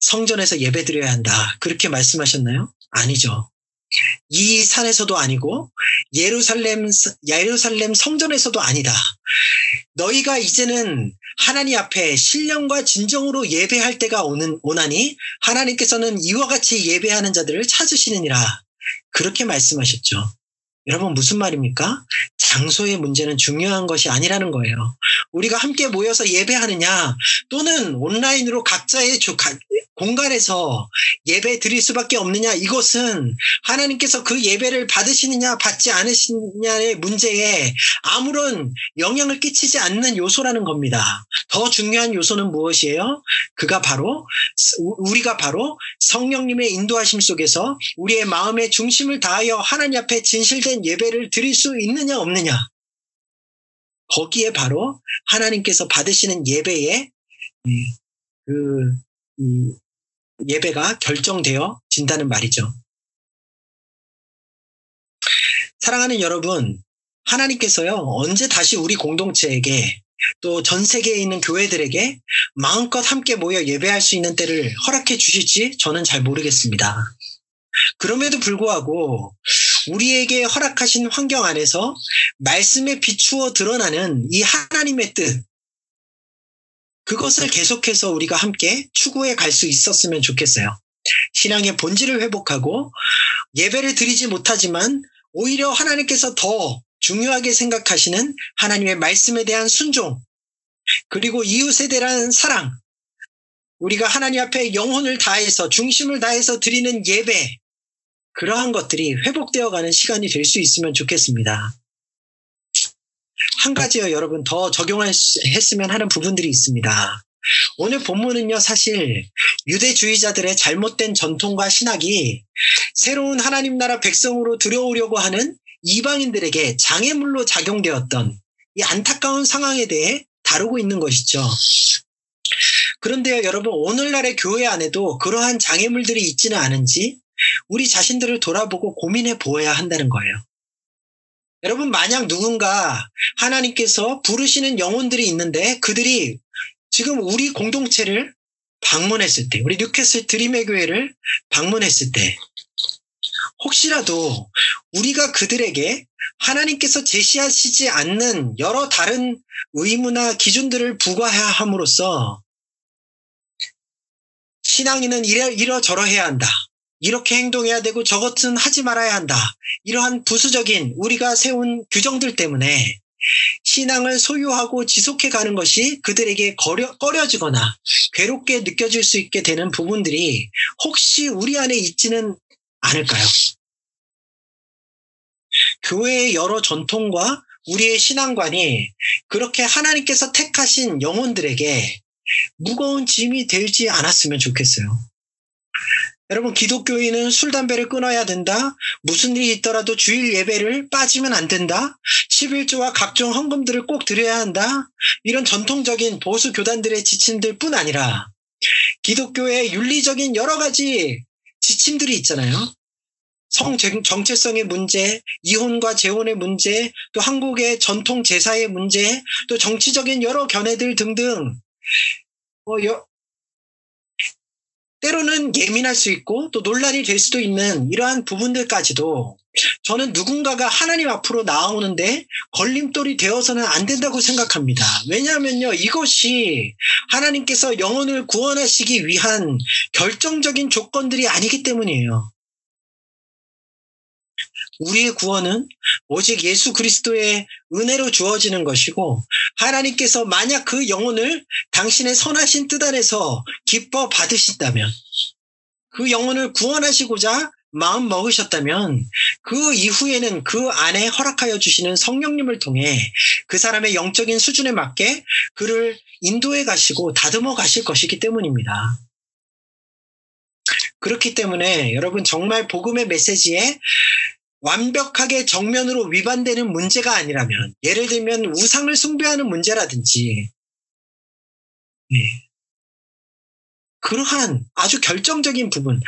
성전에서 예배드려야 한다. 그렇게 말씀하셨나요? 아니죠. 이 산에서도 아니고 예루살렘 예루살렘 성전에서도 아니다. 너희가 이제는 하나님 앞에 신령과 진정으로 예배할 때가 오는 오나니 하나님께서는 이와 같이 예배하는 자들을 찾으시느니라. 그렇게 말씀하셨죠. 여러분 무슨 말입니까? 장소의 문제는 중요한 것이 아니라는 거예요. 우리가 함께 모여서 예배하느냐 또는 온라인으로 각자의 공간에서 예배 드릴 수밖에 없느냐 이것은 하나님께서 그 예배를 받으시느냐 받지 않으시느냐의 문제에 아무런 영향을 끼치지 않는 요소라는 겁니다. 더 중요한 요소는 무엇이에요? 그가 바로 우리가 바로 성령님의 인도하심 속에서 우리의 마음의 중심을 다하여 하나님 앞에 진실된 예배를 드릴 수 있느냐 없느냐 거기에 바로 하나님께서 받으시는 예배의 그 예배가 결정되어 진다는 말이죠. 사랑하는 여러분, 하나님께서요, 언제 다시 우리 공동체에게 또 전 세계에 있는 교회들에게 마음껏 함께 모여 예배할 수 있는 때를 허락해 주실지 저는 잘 모르겠습니다. 그럼에도 불구하고 우리에게 허락하신 환경 안에서 말씀에 비추어 드러나는 이 하나님의 뜻, 그것을 계속해서 우리가 함께 추구해 갈 수 있었으면 좋겠어요. 신앙의 본질을 회복하고 예배를 드리지 못하지만 오히려 하나님께서 더 중요하게 생각하시는 하나님의 말씀에 대한 순종, 그리고 이웃에 대한 사랑, 우리가 하나님 앞에 영혼을 다해서 중심을 다해서 드리는 예배, 그러한 것들이 회복되어 가는 시간이 될 수 있으면 좋겠습니다. 한 가지요, 여러분, 더 적용했으면 하는 부분들이 있습니다. 오늘 본문은요, 사실 유대주의자들의 잘못된 전통과 신학이 새로운 하나님 나라 백성으로 들어오려고 하는 이방인들에게 장애물로 작용되었던 이 안타까운 상황에 대해 다루고 있는 것이죠. 그런데요, 여러분, 오늘날의 교회 안에도 그러한 장애물들이 있지는 않은지 우리 자신들을 돌아보고 고민해 보아야 한다는 거예요. 여러분, 만약 누군가 하나님께서 부르시는 영혼들이 있는데 그들이 지금 우리 공동체를 방문했을 때, 우리 뉴캐슬 드림의 교회를 방문했을 때, 혹시라도 우리가 그들에게 하나님께서 제시하시지 않는 여러 다른 의무나 기준들을 부과함으로써 신앙인은 이러, 이러저러 해야 한다. 이렇게 행동해야 되고 저것은 하지 말아야 한다. 이러한 부수적인 우리가 세운 규정들 때문에 신앙을 소유하고 지속해 가는 것이 그들에게 거려, 꺼려지거나 괴롭게 느껴질 수 있게 되는 부분들이 혹시 우리 안에 있지는 않을까요? 교회의 여러 전통과 우리의 신앙관이 그렇게 하나님께서 택하신 영혼들에게 무거운 짐이 되지 않았으면 좋겠어요. 여러분, 기독교인은 술, 담배를 끊어야 된다. 무슨 일이 있더라도 주일 예배를 빠지면 안 된다. 11조와 각종 헌금들을 꼭 드려야 한다. 이런 전통적인 보수 교단들의 지침들 뿐 아니라 기독교의 윤리적인 여러 가지 지침들이 있잖아요. 성 정체성의 문제, 이혼과 재혼의 문제, 또 한국의 전통 제사의 문제, 또 정치적인 여러 견해들 등등 어, 여, 때로는 예민할 수 있고 또 논란이 될 수도 있는 이러한 부분들까지도 저는 누군가가 하나님 앞으로 나오는데 걸림돌이 되어서는 안 된다고 생각합니다. 왜냐하면요, 이것이 하나님께서 영혼을 구원하시기 위한 결정적인 조건들이 아니기 때문이에요. 우리의 구원은 오직 예수 그리스도의 은혜로 주어지는 것이고 하나님께서 만약 그 영혼을 당신의 선하신 뜻 안에서 기뻐 받으신다면 그 영혼을 구원하시고자 마음 먹으셨다면 그 이후에는 그 안에 허락하여 주시는 성령님을 통해 그 사람의 영적인 수준에 맞게 그를 인도해 가시고 다듬어 가실 것이기 때문입니다. 그렇기 때문에 여러분 정말 복음의 메시지에 완벽하게 정면으로 위반되는 문제가 아니라면 예를 들면 우상을 숭배하는 문제라든지 네. 그러한 아주 결정적인 부분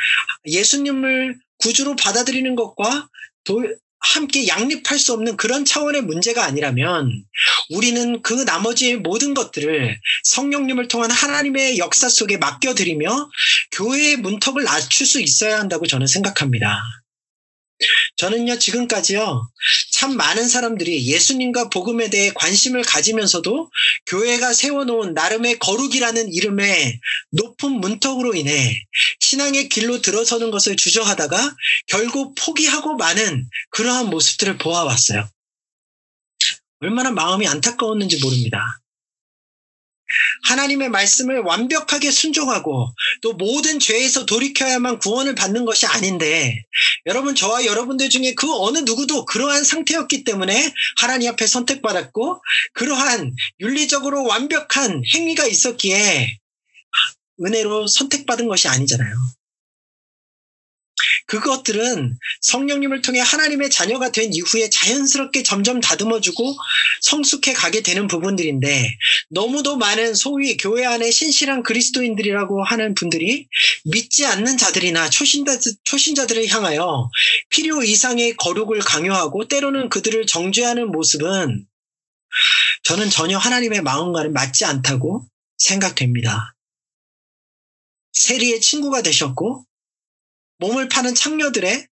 예수님을 구주로 받아들이는 것과 도, 함께 양립할 수 없는 그런 차원의 문제가 아니라면 우리는 그 나머지 모든 것들을 성령님을 통한 하나님의 역사 속에 맡겨드리며 교회의 문턱을 낮출 수 있어야 한다고 저는 생각합니다. 저는요, 지금까지요, 참 많은 사람들이 예수님과 복음에 대해 관심을 가지면서도 교회가 세워놓은 나름의 거룩이라는 이름의 높은 문턱으로 인해 신앙의 길로 들어서는 것을 주저하다가 결국 포기하고 마는 그러한 모습들을 보아왔어요. 얼마나 마음이 안타까웠는지 모릅니다. 하나님의 말씀을 완벽하게 순종하고 또 모든 죄에서 돌이켜야만 구원을 받는 것이 아닌데 여러분 저와 여러분들 중에 그 어느 누구도 그러한 상태였기 때문에 하나님 앞에 선택받았고 그러한 윤리적으로 완벽한 행위가 있었기에 은혜로 선택받은 것이 아니잖아요. 그것들은 성령님을 통해 하나님의 자녀가 된 이후에 자연스럽게 점점 다듬어주고 성숙해 가게 되는 부분들인데 너무도 많은 소위 교회 안에 신실한 그리스도인들이라고 하는 분들이 믿지 않는 자들이나 초신자, 초신자들을 향하여 필요 이상의 거룩을 강요하고 때로는 그들을 정죄하는 모습은 저는 전혀 하나님의 마음과는 맞지 않다고 생각됩니다. 세리의 친구가 되셨고 몸을 파는 창녀들의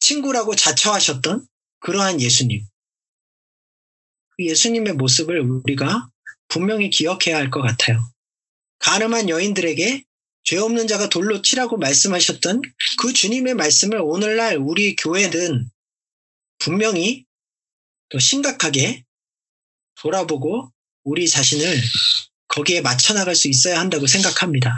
친구라고 자처하셨던 그러한 예수님. 그 예수님의 모습을 우리가 분명히 기억해야 할 것 같아요. 가늠한 여인들에게 죄 없는 자가 돌로 치라고 말씀하셨던 그 주님의 말씀을 오늘날 우리 교회는 분명히 또 심각하게 돌아보고 우리 자신을 거기에 맞춰 나갈 수 있어야 한다고 생각합니다.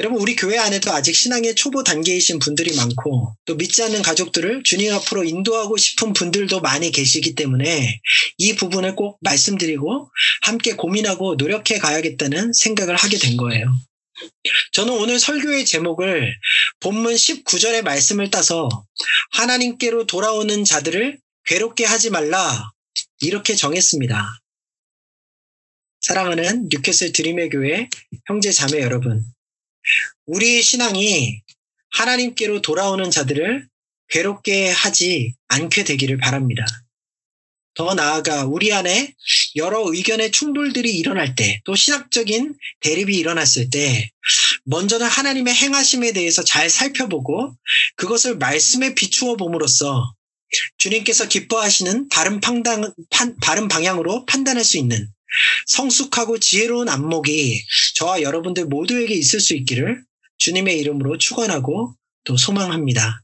여러분 우리 교회 안에도 아직 신앙의 초보 단계이신 분들이 많고 또 믿지 않는 가족들을 주님 앞으로 인도하고 싶은 분들도 많이 계시기 때문에 이 부분을 꼭 말씀드리고 함께 고민하고 노력해 가야겠다는 생각을 하게 된 거예요. 저는 오늘 설교의 제목을 본문 19절의 말씀을 따서 하나님께로 돌아오는 자들을 괴롭게 하지 말라 이렇게 정했습니다. 사랑하는 뉴캐슬 드림의 교회 형제 자매 여러분, 우리의 신앙이 하나님께로 돌아오는 자들을 괴롭게 하지 않게 되기를 바랍니다. 더 나아가 우리 안에 여러 의견의 충돌들이 일어날 때, 또 신학적인 대립이 일어났을 때, 먼저는 하나님의 행하심에 대해서 잘 살펴보고 그것을 말씀에 비추어 봄으로써 주님께서 기뻐하시는 바른, 판단, 판, 바른 방향으로 판단할 수 있는 성숙하고 지혜로운 안목이 저와 여러분들 모두에게 있을 수 있기를 주님의 이름으로 축원하고 또 소망합니다.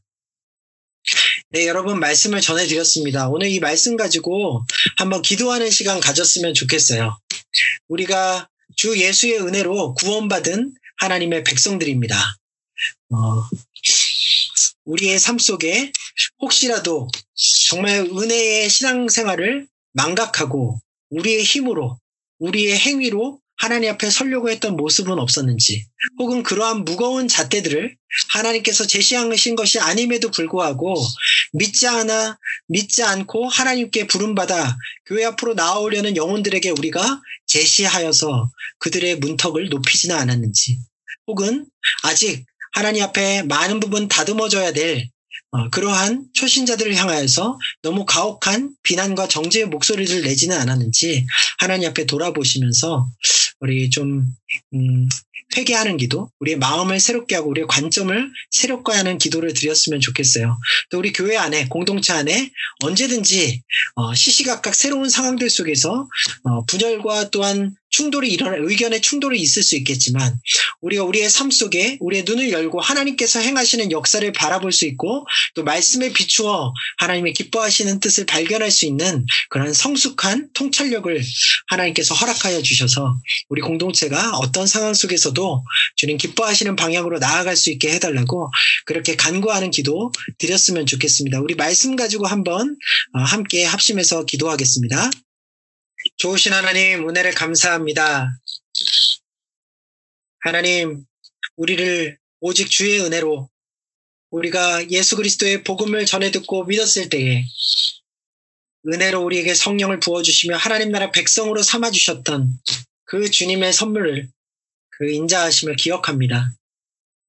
네, 여러분 말씀을 전해드렸습니다. 오늘 이 말씀 가지고 한번 기도하는 시간 가졌으면 좋겠어요. 우리가 주 예수의 은혜로 구원받은 하나님의 백성들입니다. 어, 우리의 삶 속에 혹시라도 정말 은혜의 신앙생활을 망각하고 우리의 힘으로, 우리의 행위로 하나님 앞에 설려고 했던 모습은 없었는지, 혹은 그러한 무거운 잣대들을 하나님께서 제시하신 것이 아님에도 불구하고 믿지 않아, 믿지 않고 하나님께 부름받아 교회 앞으로 나오려는 영혼들에게 우리가 제시하여서 그들의 문턱을 높이지는 않았는지, 혹은 아직 하나님 앞에 많은 부분 다듬어져야 될 어, 그러한 초신자들을 향하여서 너무 가혹한 비난과 정죄의 목소리를 내지는 않았는지 하나님 앞에 돌아보시면서 우리 좀 음, 회개하는 기도, 우리의 마음을 새롭게 하고 우리의 관점을 새롭게 하는 기도를 드렸으면 좋겠어요. 또 우리 교회 안에 공동체 안에 언제든지 어, 시시각각 새로운 상황들 속에서 어, 분열과 또한 충돌이 일어나 의견의 충돌이 있을 수 있겠지만 우리가 우리의 삶 속에 우리의 눈을 열고 하나님께서 행하시는 역사를 바라볼 수 있고 또 말씀에 비추어 하나님의 기뻐하시는 뜻을 발견할 수 있는 그런 성숙한 통찰력을 하나님께서 허락하여 주셔서 우리 공동체가 어떤 상황 속에서도 주님 기뻐하시는 방향으로 나아갈 수 있게 해달라고 그렇게 간구하는 기도 드렸으면 좋겠습니다. 우리 말씀 가지고 한번 어, 함께 합심해서 기도하겠습니다. 좋으신 하나님, 은혜를 감사합니다. 하나님, 우리를 오직 주의 은혜로 우리가 예수 그리스도의 복음을 전해 듣고 믿었을 때에 은혜로 우리에게 성령을 부어주시며 하나님 나라 백성으로 삼아주셨던 그 주님의 선물을 그 인자하심을 기억합니다.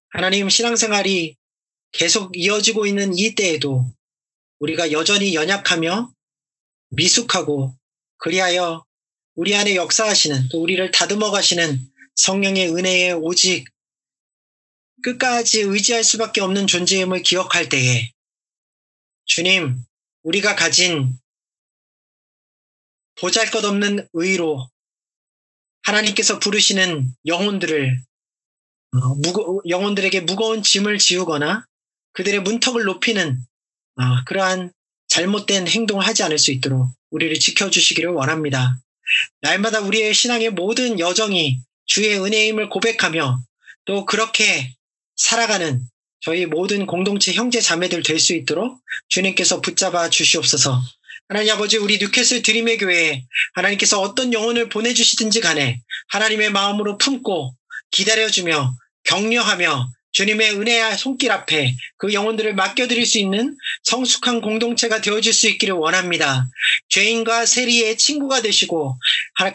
하나님 신앙생활이 계속 이어지고 있는 이 때에도 우리가 여전히 연약하며 미숙하고 그리하여 우리 안에 역사하시는 또 우리를 다듬어 가시는 성령의 은혜에 오직 끝까지 의지할 수밖에 없는 존재임을 기억할 때에 주님, 우리가 가진 보잘 것 없는 의로 하나님께서 부르시는 영혼들을 어, 영혼들에게 무거운 짐을 지우거나 그들의 문턱을 높이는 어, 그러한 잘못된 행동을 하지 않을 수 있도록 우리를 지켜주시기를 원합니다. 날마다 우리의 신앙의 모든 여정이 주의 은혜임을 고백하며 또 그렇게 살아가는 저희 모든 공동체 형제 자매들 될 수 있도록 주님께서 붙잡아 주시옵소서. 하나님 아버지 우리 뉴캐슬 드림의 교회에 하나님께서 어떤 영혼을 보내주시든지 간에 하나님의 마음으로 품고 기다려주며 격려하며 주님의 은혜와 손길 앞에 그 영혼들을 맡겨드릴 수 있는 성숙한 공동체가 되어질 수 있기를 원합니다. 죄인과 세리의 친구가 되시고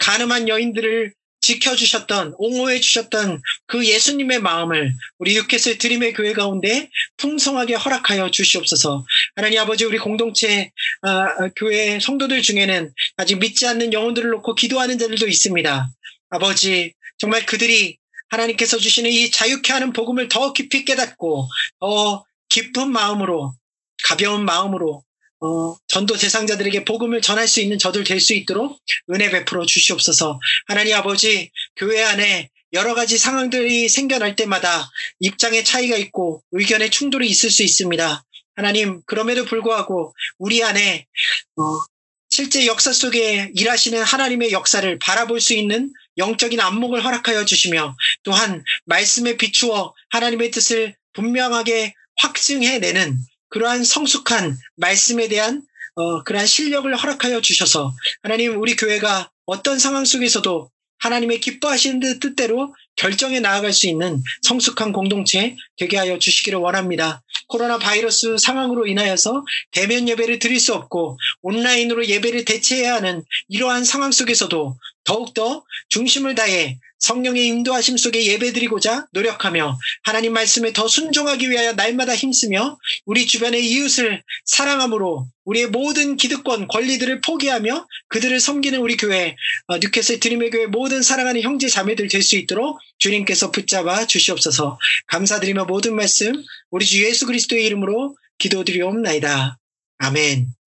가늠한 여인들을 지켜주셨던 옹호해 주셨던 그 예수님의 마음을 우리 육켓을 드림의 교회 가운데 풍성하게 허락하여 주시옵소서. 하나님 아버지 우리 공동체 아, 교회 성도들 중에는 아직 믿지 않는 영혼들을 놓고 기도하는 자들도 있습니다. 아버지 정말 그들이 하나님께서 주시는 이 자유케 하는 복음을 더 깊이 깨닫고 더 깊은 마음으로 가벼운 마음으로 어, 전도 대상자들에게 복음을 전할 수 있는 저들 될 수 있도록 은혜 베풀어 주시옵소서. 하나님 아버지 교회 안에 여러 가지 상황들이 생겨날 때마다 입장의 차이가 있고 의견의 충돌이 있을 수 있습니다. 하나님 그럼에도 불구하고 우리 안에 어, 실제 역사 속에 일하시는 하나님의 역사를 바라볼 수 있는 영적인 안목을 허락하여 주시며 또한 말씀에 비추어 하나님의 뜻을 분명하게 확증해내는 그러한 성숙한 말씀에 대한 어, 그러한 실력을 허락하여 주셔서 하나님 우리 교회가 어떤 상황 속에서도 하나님의 기뻐하시는 뜻대로 결정해 나아갈 수 있는 성숙한 공동체 되게 하여 주시기를 원합니다. 코로나 바이러스 상황으로 인하여서 대면 예배를 드릴 수 없고 온라인으로 예배를 대체해야 하는 이러한 상황 속에서도 더욱더 중심을 다해 성령의 인도하심 속에 예배드리고자 노력하며 하나님 말씀에 더 순종하기 위하여 날마다 힘쓰며 우리 주변의 이웃을 사랑함으로 우리의 모든 기득권 권리들을 포기하며 그들을 섬기는 우리 교회 어, 뉴캐슬 드림의 교회 모든 사랑하는 형제 자매들 될 수 있도록 주님께서 붙잡아 주시옵소서 감사드리며 모든 말씀 우리 주 예수 그리스도의 이름으로 기도드리옵나이다. 아멘.